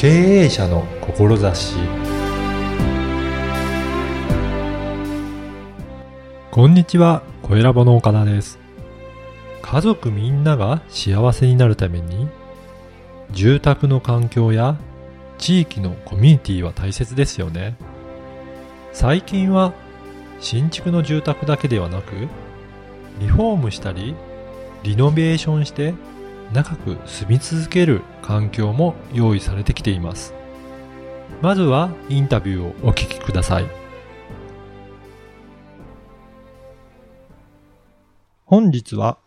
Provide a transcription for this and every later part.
経営者の志こんにちは、小ラボの岡田です。家族みんなが幸せになるために、住宅の環境や地域のコミュニティは大切ですよね。最近は新築の住宅だけではなく、リフォームしたり、リノベーションして長く住み続ける環境も用意されてきていますまずはインタビューをお聞きください本日は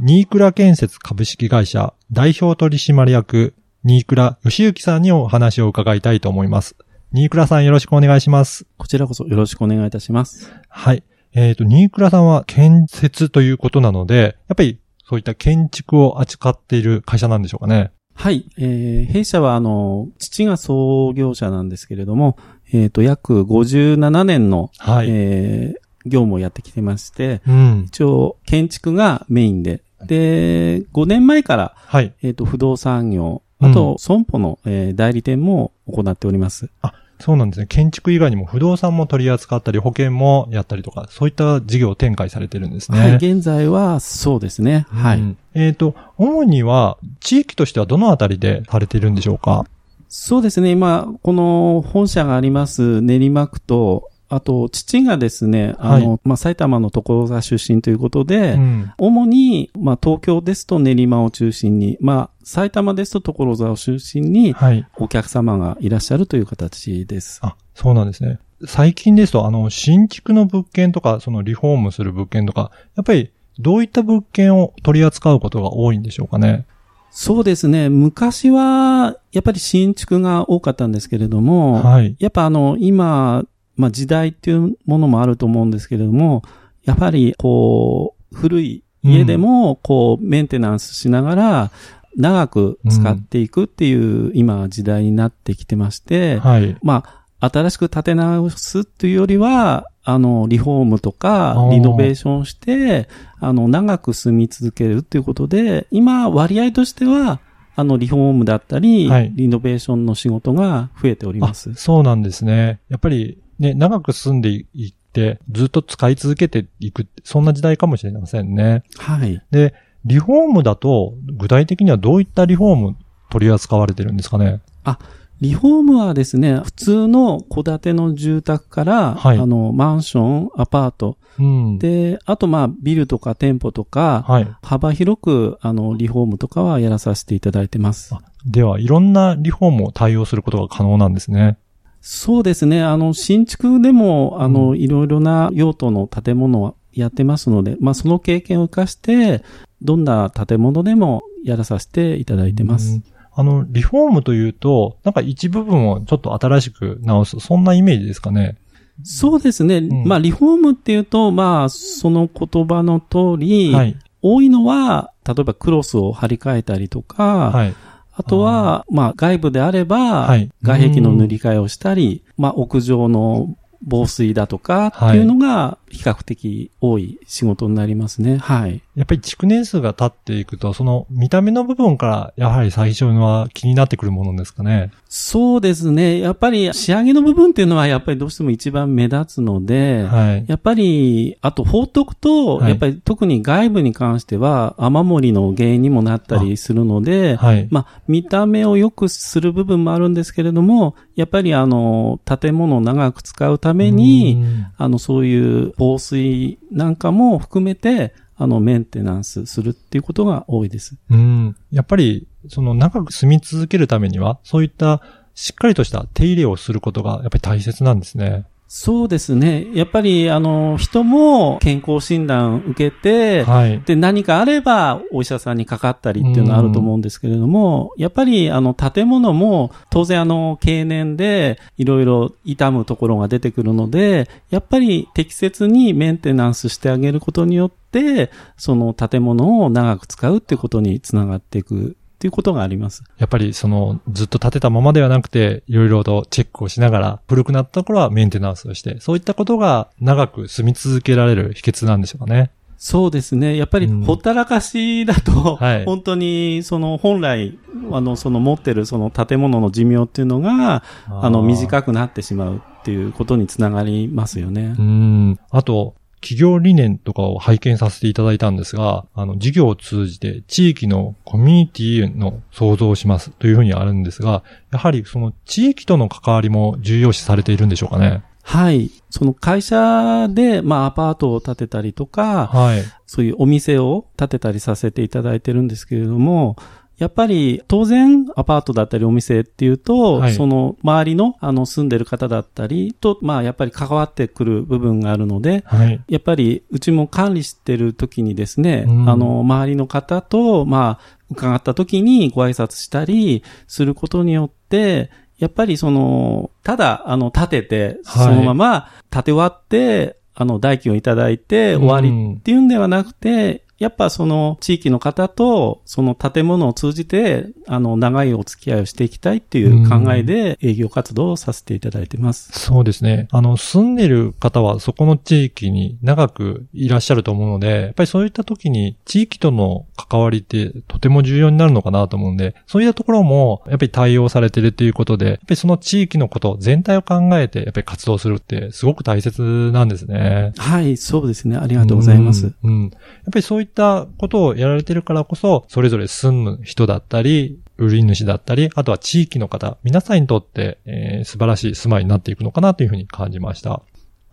ニークラ建設株式会社代表取締役ニークラ吉行さんにお話を伺いたいと思いますニークラさんよろしくお願いしますこちらこそよろしくお願いいたします。はい。えっ、ー、と、ニークラさんは建設ということなので、やっぱりそういった建築を扱っている会社なんでしょうかね。はい。えー、弊社は、あの、父が創業者なんですけれども、えっ、ー、と、約57年の、はい、えー、業務をやってきてまして、うん、一応、建築がメインで、で、5年前から、はい、えっ、ー、と、不動産業、あと、損保の、えー、代理店も行っております。あ、そうなんですね。建築以外にも不動産も取り扱ったり、保険もやったりとか、そういった事業を展開されてるんですね。はい、現在はそうですね。はい。うん、えっ、ー、と、主には、地域としてはどのあたりでされているんでしょうか？そうですね。今、この本社があります練馬区と、あと、父がですね、あの、はい、まあ、埼玉の所沢出身ということで、うん、主に、まあ、東京ですと練馬を中心に、まあ、埼玉ですと所沢を中心に、お客様がいらっしゃるという形です。はい、あ、そうなんですね。最近ですと、あの、新築の物件とか、そのリフォームする物件とか、やっぱり、どういった物件を取り扱うことが多いんでしょうかね？そうですね。昔は、やっぱり新築が多かったんですけれども、はい、やっぱあの、今、まあ時代っていうものもあると思うんですけれども、やっぱりこう、古い家でもこう、メンテナンスしながら、長く使っていくっていう今時代になってきてまして、はい、まあ、新しく建て直すっていうよりは、あの、リフォームとか、リノベーションして、あの、長く住み続けるっていうことで、今、割合としては、あの、リフォームだったり、はい、リノベーションの仕事が増えております。そうなんですね。やっぱり、ね、長く住んでいって、ずっと使い続けていく、そんな時代かもしれませんね。はい。で、リフォームだと、具体的にはどういったリフォーム取り扱われてるんですかね？あ、リフォームはですね、普通の戸建ての住宅から、はい、あの、マンション、アパート、うん、で、あとまあ、ビルとか店舗とか、はい、幅広く、あの、リフォームとかはやらさせていただいてます。では、いろんなリフォームを対応することが可能なんですね。そうですね。あの、新築でも、あの、いろいろな用途の建物はやってますので、まあ、その経験を活かして、どんな建物でもやらさせていただいてます。あの、リフォームというと、なんか一部分をちょっと新しく直す、そんなイメージですかね？そうですね。うん、まあ、リフォームっていうと、まあ、その言葉の通り、はい、多いのは、例えばクロスを張り替えたりとか、はいあとは、まあ、外部であれば、外壁の塗り替えをしたり、まあ、屋上の防水だとかっていうのが比較的多い仕事になりますね。はい。やっぱり築年数が経っていくと、その見た目の部分からやはり最初は気になってくるものですかね。そうですね。やっぱり仕上げの部分っていうのはやっぱりどうしても一番目立つので、はい、やっぱり、あと放っとくと、やっぱり特に外部に関しては雨漏りの原因にもなったりするので、はい、まあ見た目を良くする部分もあるんですけれども、やっぱりあの、建物を長く使うために、あの、そういう防水なんかも含めて、あの、メンテナンスするっていうことが多いです。うん。やっぱり、その長く住み続けるためには、そういったしっかりとした手入れをすることがやっぱり大切なんですね。そうですね。やっぱり、あの、人も健康診断受けて、はい、で、何かあればお医者さんにかかったりっていうのはあると思うんですけれども、やっぱり、あの、建物も当然あの、経年でいろいろ傷むところが出てくるので、やっぱり適切にメンテナンスしてあげることによって、その建物を長く使うっていうことにつながっていくっていうことがあります。やっぱりそのずっと建てたままではなくて、いろいろとチェックをしながら、古くなった頃はメンテナンスをして、そういったことが長く住み続けられる秘訣なんでしょうかね。そうですね。やっぱりほったらかしだと、うんはい、本当にその本来あの、その持ってるその建物の寿命っていうのが、あの、短くなってしまうっていうことにつながりますよね。うん。あと、企業理念とかを拝見させていただいたんですが、あの、事業を通じて地域のコミュニティの創造をしますというふうにあるんですが、やはりその地域との関わりも重要視されているんでしょうかね。はい。その会社で、まあ、アパートを建てたりとか、はい。そういうお店を建てたりさせていただいてるんですけれども、やっぱり当然アパートだったりお店っていうと、はい、その周りのあの住んでる方だったりと、まあやっぱり関わってくる部分があるので、はい、やっぱりうちも管理してる時にですね、うん、あの周りの方と、まあ伺った時にご挨拶したりすることによって、やっぱりその、ただ、あの、立てて、そのまま立て終わって、あの、代金をいただいて終わりっていうんではなくて、やっぱその地域の方とその建物を通じて、あの、長いお付き合いをしていきたいっていう考えで営業活動をさせていただいてます。そうですね。あの、住んでる方はそこの地域に長くいらっしゃると思うので、やっぱりそういった時に地域との関わりってとても重要になるのかなと思うんで、そういったところもやっぱり対応されてるっていうことで、やっぱりその地域のこと全体を考えてやっぱり活動するってすごく大切なんですね。はい、そうですね。ありがとうございます。うん、うん、やっぱりそういったったことをやられてるからこそ、それぞれ住む人だったり、売り主だったり、あとは地域の方、皆さんにとって、えー、素晴らしい住まいになっていくのかなというふうに感じました。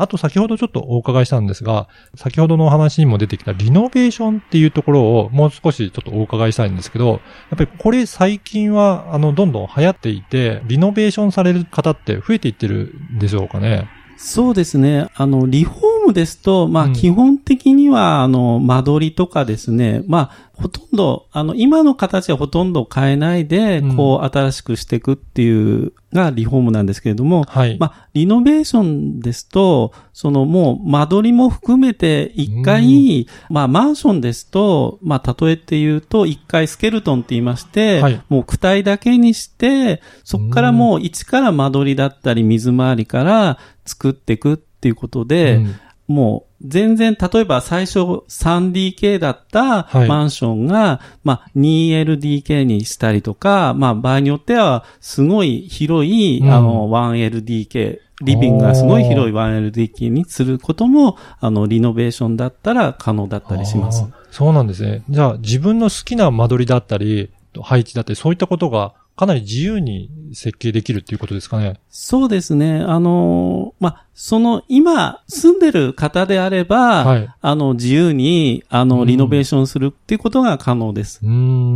あと先ほどちょっとお伺いしたんですが、先ほどのお話にも出てきたリノベーションっていうところをもう少しちょっとお伺いしたいんですけど、やっぱりこれ最近はあのどんどん流行っていて、リノベーションされる方って増えていってるんでしょうかね？そうですね。あの、リフォームですと、まあ、基本的には、あの、間取りとかですね、まあ、ほとんど、あの、今の形はほとんど変えないで、こう、新しくしていくっていうがリフォームなんですけれども、はい。まあ、リノベーションですと、そのもう間取りも含めて一回、まあ、マンションですと、まあ、例えて言うと、一回スケルトンって言いまして、はい、もう躯体だけにしてて、そこからもう一から間取りだったり水回りから作っていくっていうことで、うん、もう全然、例えば最初 3DK だったマンションが、はい、まあ 2LDK にしたりとか、まあ場合によってはすごい広い、うん、あの 1LDK、リビングがすごい広い 1LDK にすることも、あの、リノベーションだったら可能だったりします。そうなんですね。じゃあ自分の好きな間取りだったり、配置だったり、そういったことがかなり自由に設計できるっていうことですかね。そうですね。あの、まあ、その、今、住んでる方であれば、はい、あの、自由に、あの、リノベーションするっていうことが可能です。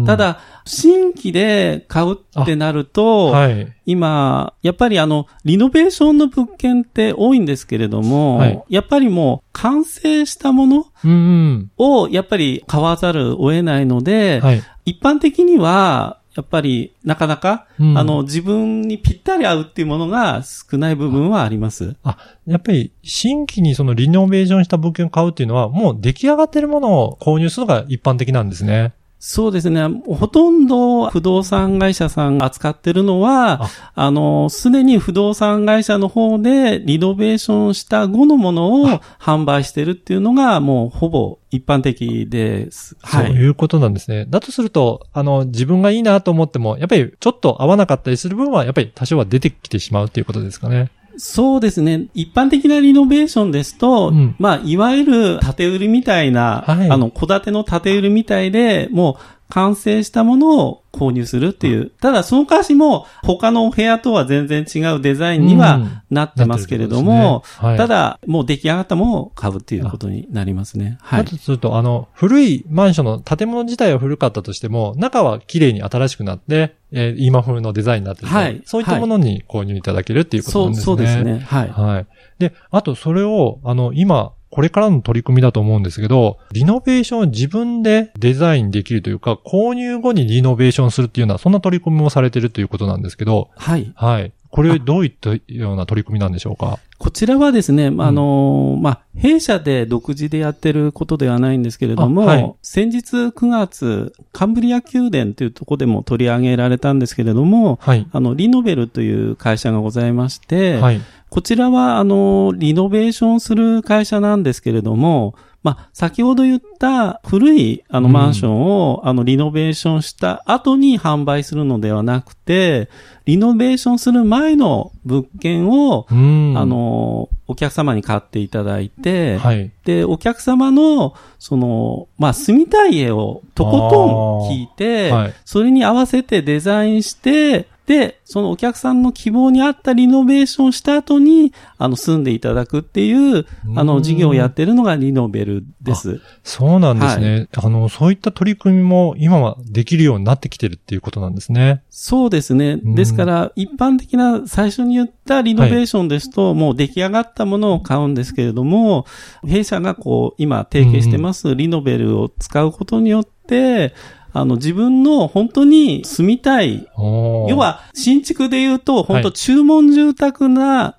ただ、新規で買うってなると、はい、今、やっぱりあの、リノベーションの物件って多いんですけれども、はい、やっぱりもう、完成したものを、やっぱり買わざるを得ないので、一般的には、やっぱり、なかなか、うん、あの、自分にぴったり合うっていうものが少ない部分はあります。あ、やっぱり、新規にそのリノベーションした物件を買うっていうのは、もう出来上がってるものを購入するのが一般的なんですね。そうですね。ほとんど不動産会社さんが扱ってるのは、あの、すでに不動産会社の方でリノベーションした後のものを販売してるっていうのがもうほぼ一般的です。はい。そういうことなんですね。だとすると、あの、自分がいいなと思っても、やっぱりちょっと合わなかったりする分は、やっぱり多少は出てきてしまうっていうことですかね。そうですね。一般的なリノベーションですと、うん、まあ、いわゆる建売りみたいな、はい、あの、戸建ての建売りみたいで、もう、完成したものを購入するっていう。ただ、その歌詞も他の部屋とは全然違うデザインにはなってますけれども、うんねはい、ただ、もう出来上がったものを買うっていうことになりますね。はい。だとすると、あの、古いマンションの建物自体は古かったとしても、中は綺麗に新しくなって、えー、今風のデザインになってて、はい。そういったものに購入いただけるっていうことなんですね。そう、そうですね。はい。はい。で、あとそれを、あの、今、これからの取り組みだと思うんですけど、リノベーションを自分でデザインできるというか、購入後にリノベーションするっていうのは、そんな取り組みもされてるということなんですけど、はい。はい。これどういったような取り組みなんでしょうか？こちらはですね、あの、まあ、弊社で独自でやってることではないんですけれども、はい、先日9月、カンブリア宮殿というところでも取り上げられたんですけれども、はい、あの、リノベルという会社がございまして、はい、こちらは、あの、リノベーションする会社なんですけれども、まあ、先ほど言った古いあのマンションを、あのリノベーションした後に販売するのではなくて、リノベーションする前の物件を、あの、お客様に買っていただいて、はい、で、お客様の、その、まあ、住みたい家をとことん聞いて、はい、それに合わせてデザインして、で、そのお客さんの希望に合ったリノベーションした後に、あの、住んでいただくっていう、あの、事業をやってるのがリノベルです。そうなんですね、はい、あの、そういった取り組みも今はできるようになってきてるっていうことなんですね。そうですね。ですから、一般的な最初に言ったリノベーションですと、はい、もう出来上がったものを買うんですけれども、弊社がこう、今提携してますリノベルを使うことによって、あの、自分の本当に住みたい。要は、新築で言うと、本当注文住宅な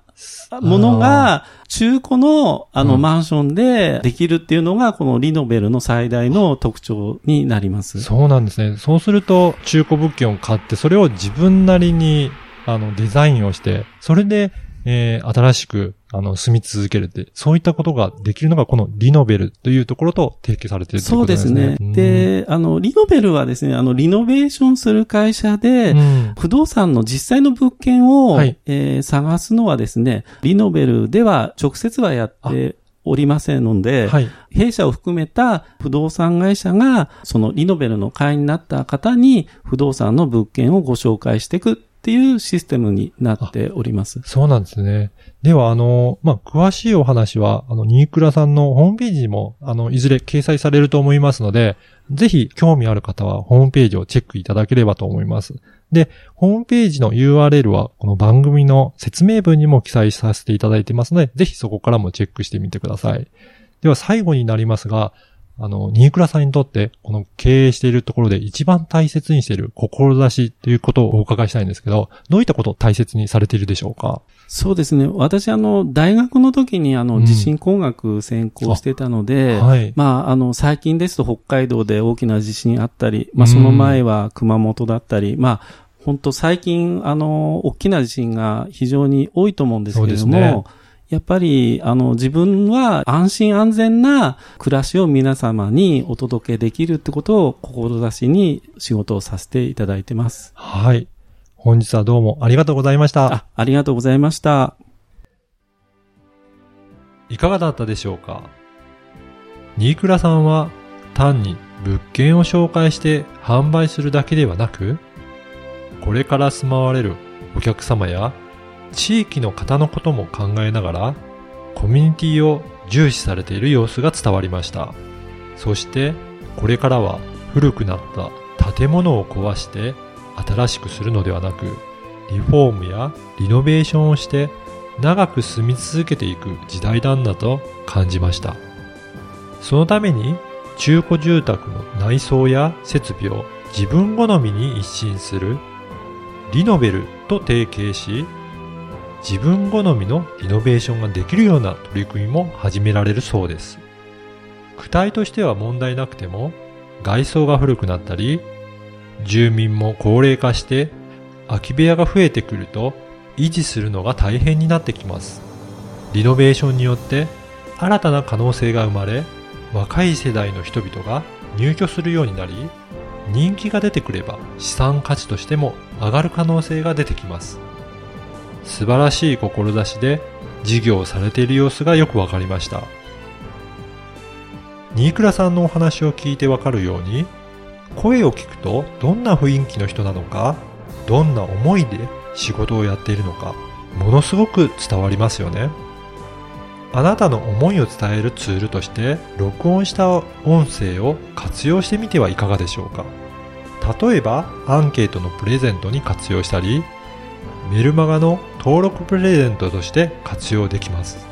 ものが、中古の、あの、マンションでできるっていうのが、このリノベルの最大の特徴になります。そうなんですね。そうすると、中古物件を買って、それを自分なりに、あの、デザインをして、それで、えー、新しく、あの、住み続けるって、そういったことができるのが、このリノベルというところと提携されているということですね。そうですね。で、あの、リノベルはですね、あの、リノベーションする会社で、うん、不動産の実際の物件を、はい、えー、探すのはですね、リノベルでは直接はやっておりませんので、はい、弊社を含めた不動産会社が、そのリノベルの会員になった方に不動産の物件をご紹介していくっていうシステムになっております。そうなんですね。では、あの、まあ、詳しいお話は、あの、ニークラさんのホームページにも、あの、いずれ掲載されると思いますので、ぜひ興味ある方はホームページをチェックいただければと思います。で、ホームページの URL はこの番組の説明文にも記載させていただいてますので、ぜひそこからもチェックしてみてください。では最後になりますが、あの、ニークラさんにとって、この経営しているところで一番大切にしている志ということをお伺いしたいんですけど、どういったことを大切にされているでしょうか？そうですね。私、あの、大学の時に、あの、地震工学専攻してたので、うんはい、まあ、あの、最近ですと北海道で大きな地震あったり、まあ、その前は熊本だったり、まあ、本当最近、あの、大きな地震が非常に多いと思うんですけれども、やっぱり、あの、自分は安心安全な暮らしを皆様にお届けできるってことを志に仕事をさせていただいてます。はい。本日はどうもありがとうございました。あありがとうございました。いかがだったでしょうか？新倉さんは単に物件を紹介して販売するだけではなく、これから住まわれるお客様や地域の方のことも考えながら、コミュニティを重視されている様子が伝わりました。そして、これからは古くなった建物を壊して新しくするのではなく、リフォームやリノベーションをして長く住み続けていく時代なんだと感じました。そのために中古住宅の内装や設備を自分好みに一新するリノベルと提携し自分好みのイノベーションができるような取り組みも始められるそうです。具体としては問題なくても、外装が古くなったり、住民も高齢化して空き部屋が増えてくると維持するのが大変になってきます。リノベーションによって新たな可能性が生まれ、若い世代の人々が入居するようになり、人気が出てくれば資産価値としても上がる可能性が出てきます。素晴らしい志で事業をされている様子がよくわかりました。新倉さんのお話を聞いてわかるように、声を聞くとどんな雰囲気の人なのか、どんな思いで仕事をやっているのか、ものすごく伝わりますよね。あなたの思いを伝えるツールとして、録音した音声を活用してみてはいかがでしょうか。例えば、アンケートのプレゼントに活用したり、メルマガの登録プレゼントとして活用できます。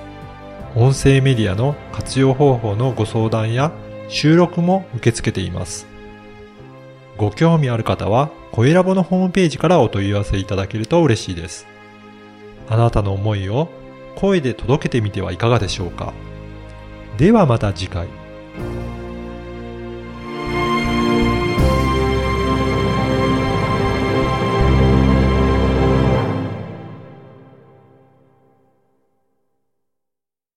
音声メディアの活用方法のご相談や収録も受け付けています。ご興味ある方は、声ラボのホームページからお問い合わせいただけると嬉しいです。あなたの思いを声で届けてみてはいかがでしょうか。ではまた次回。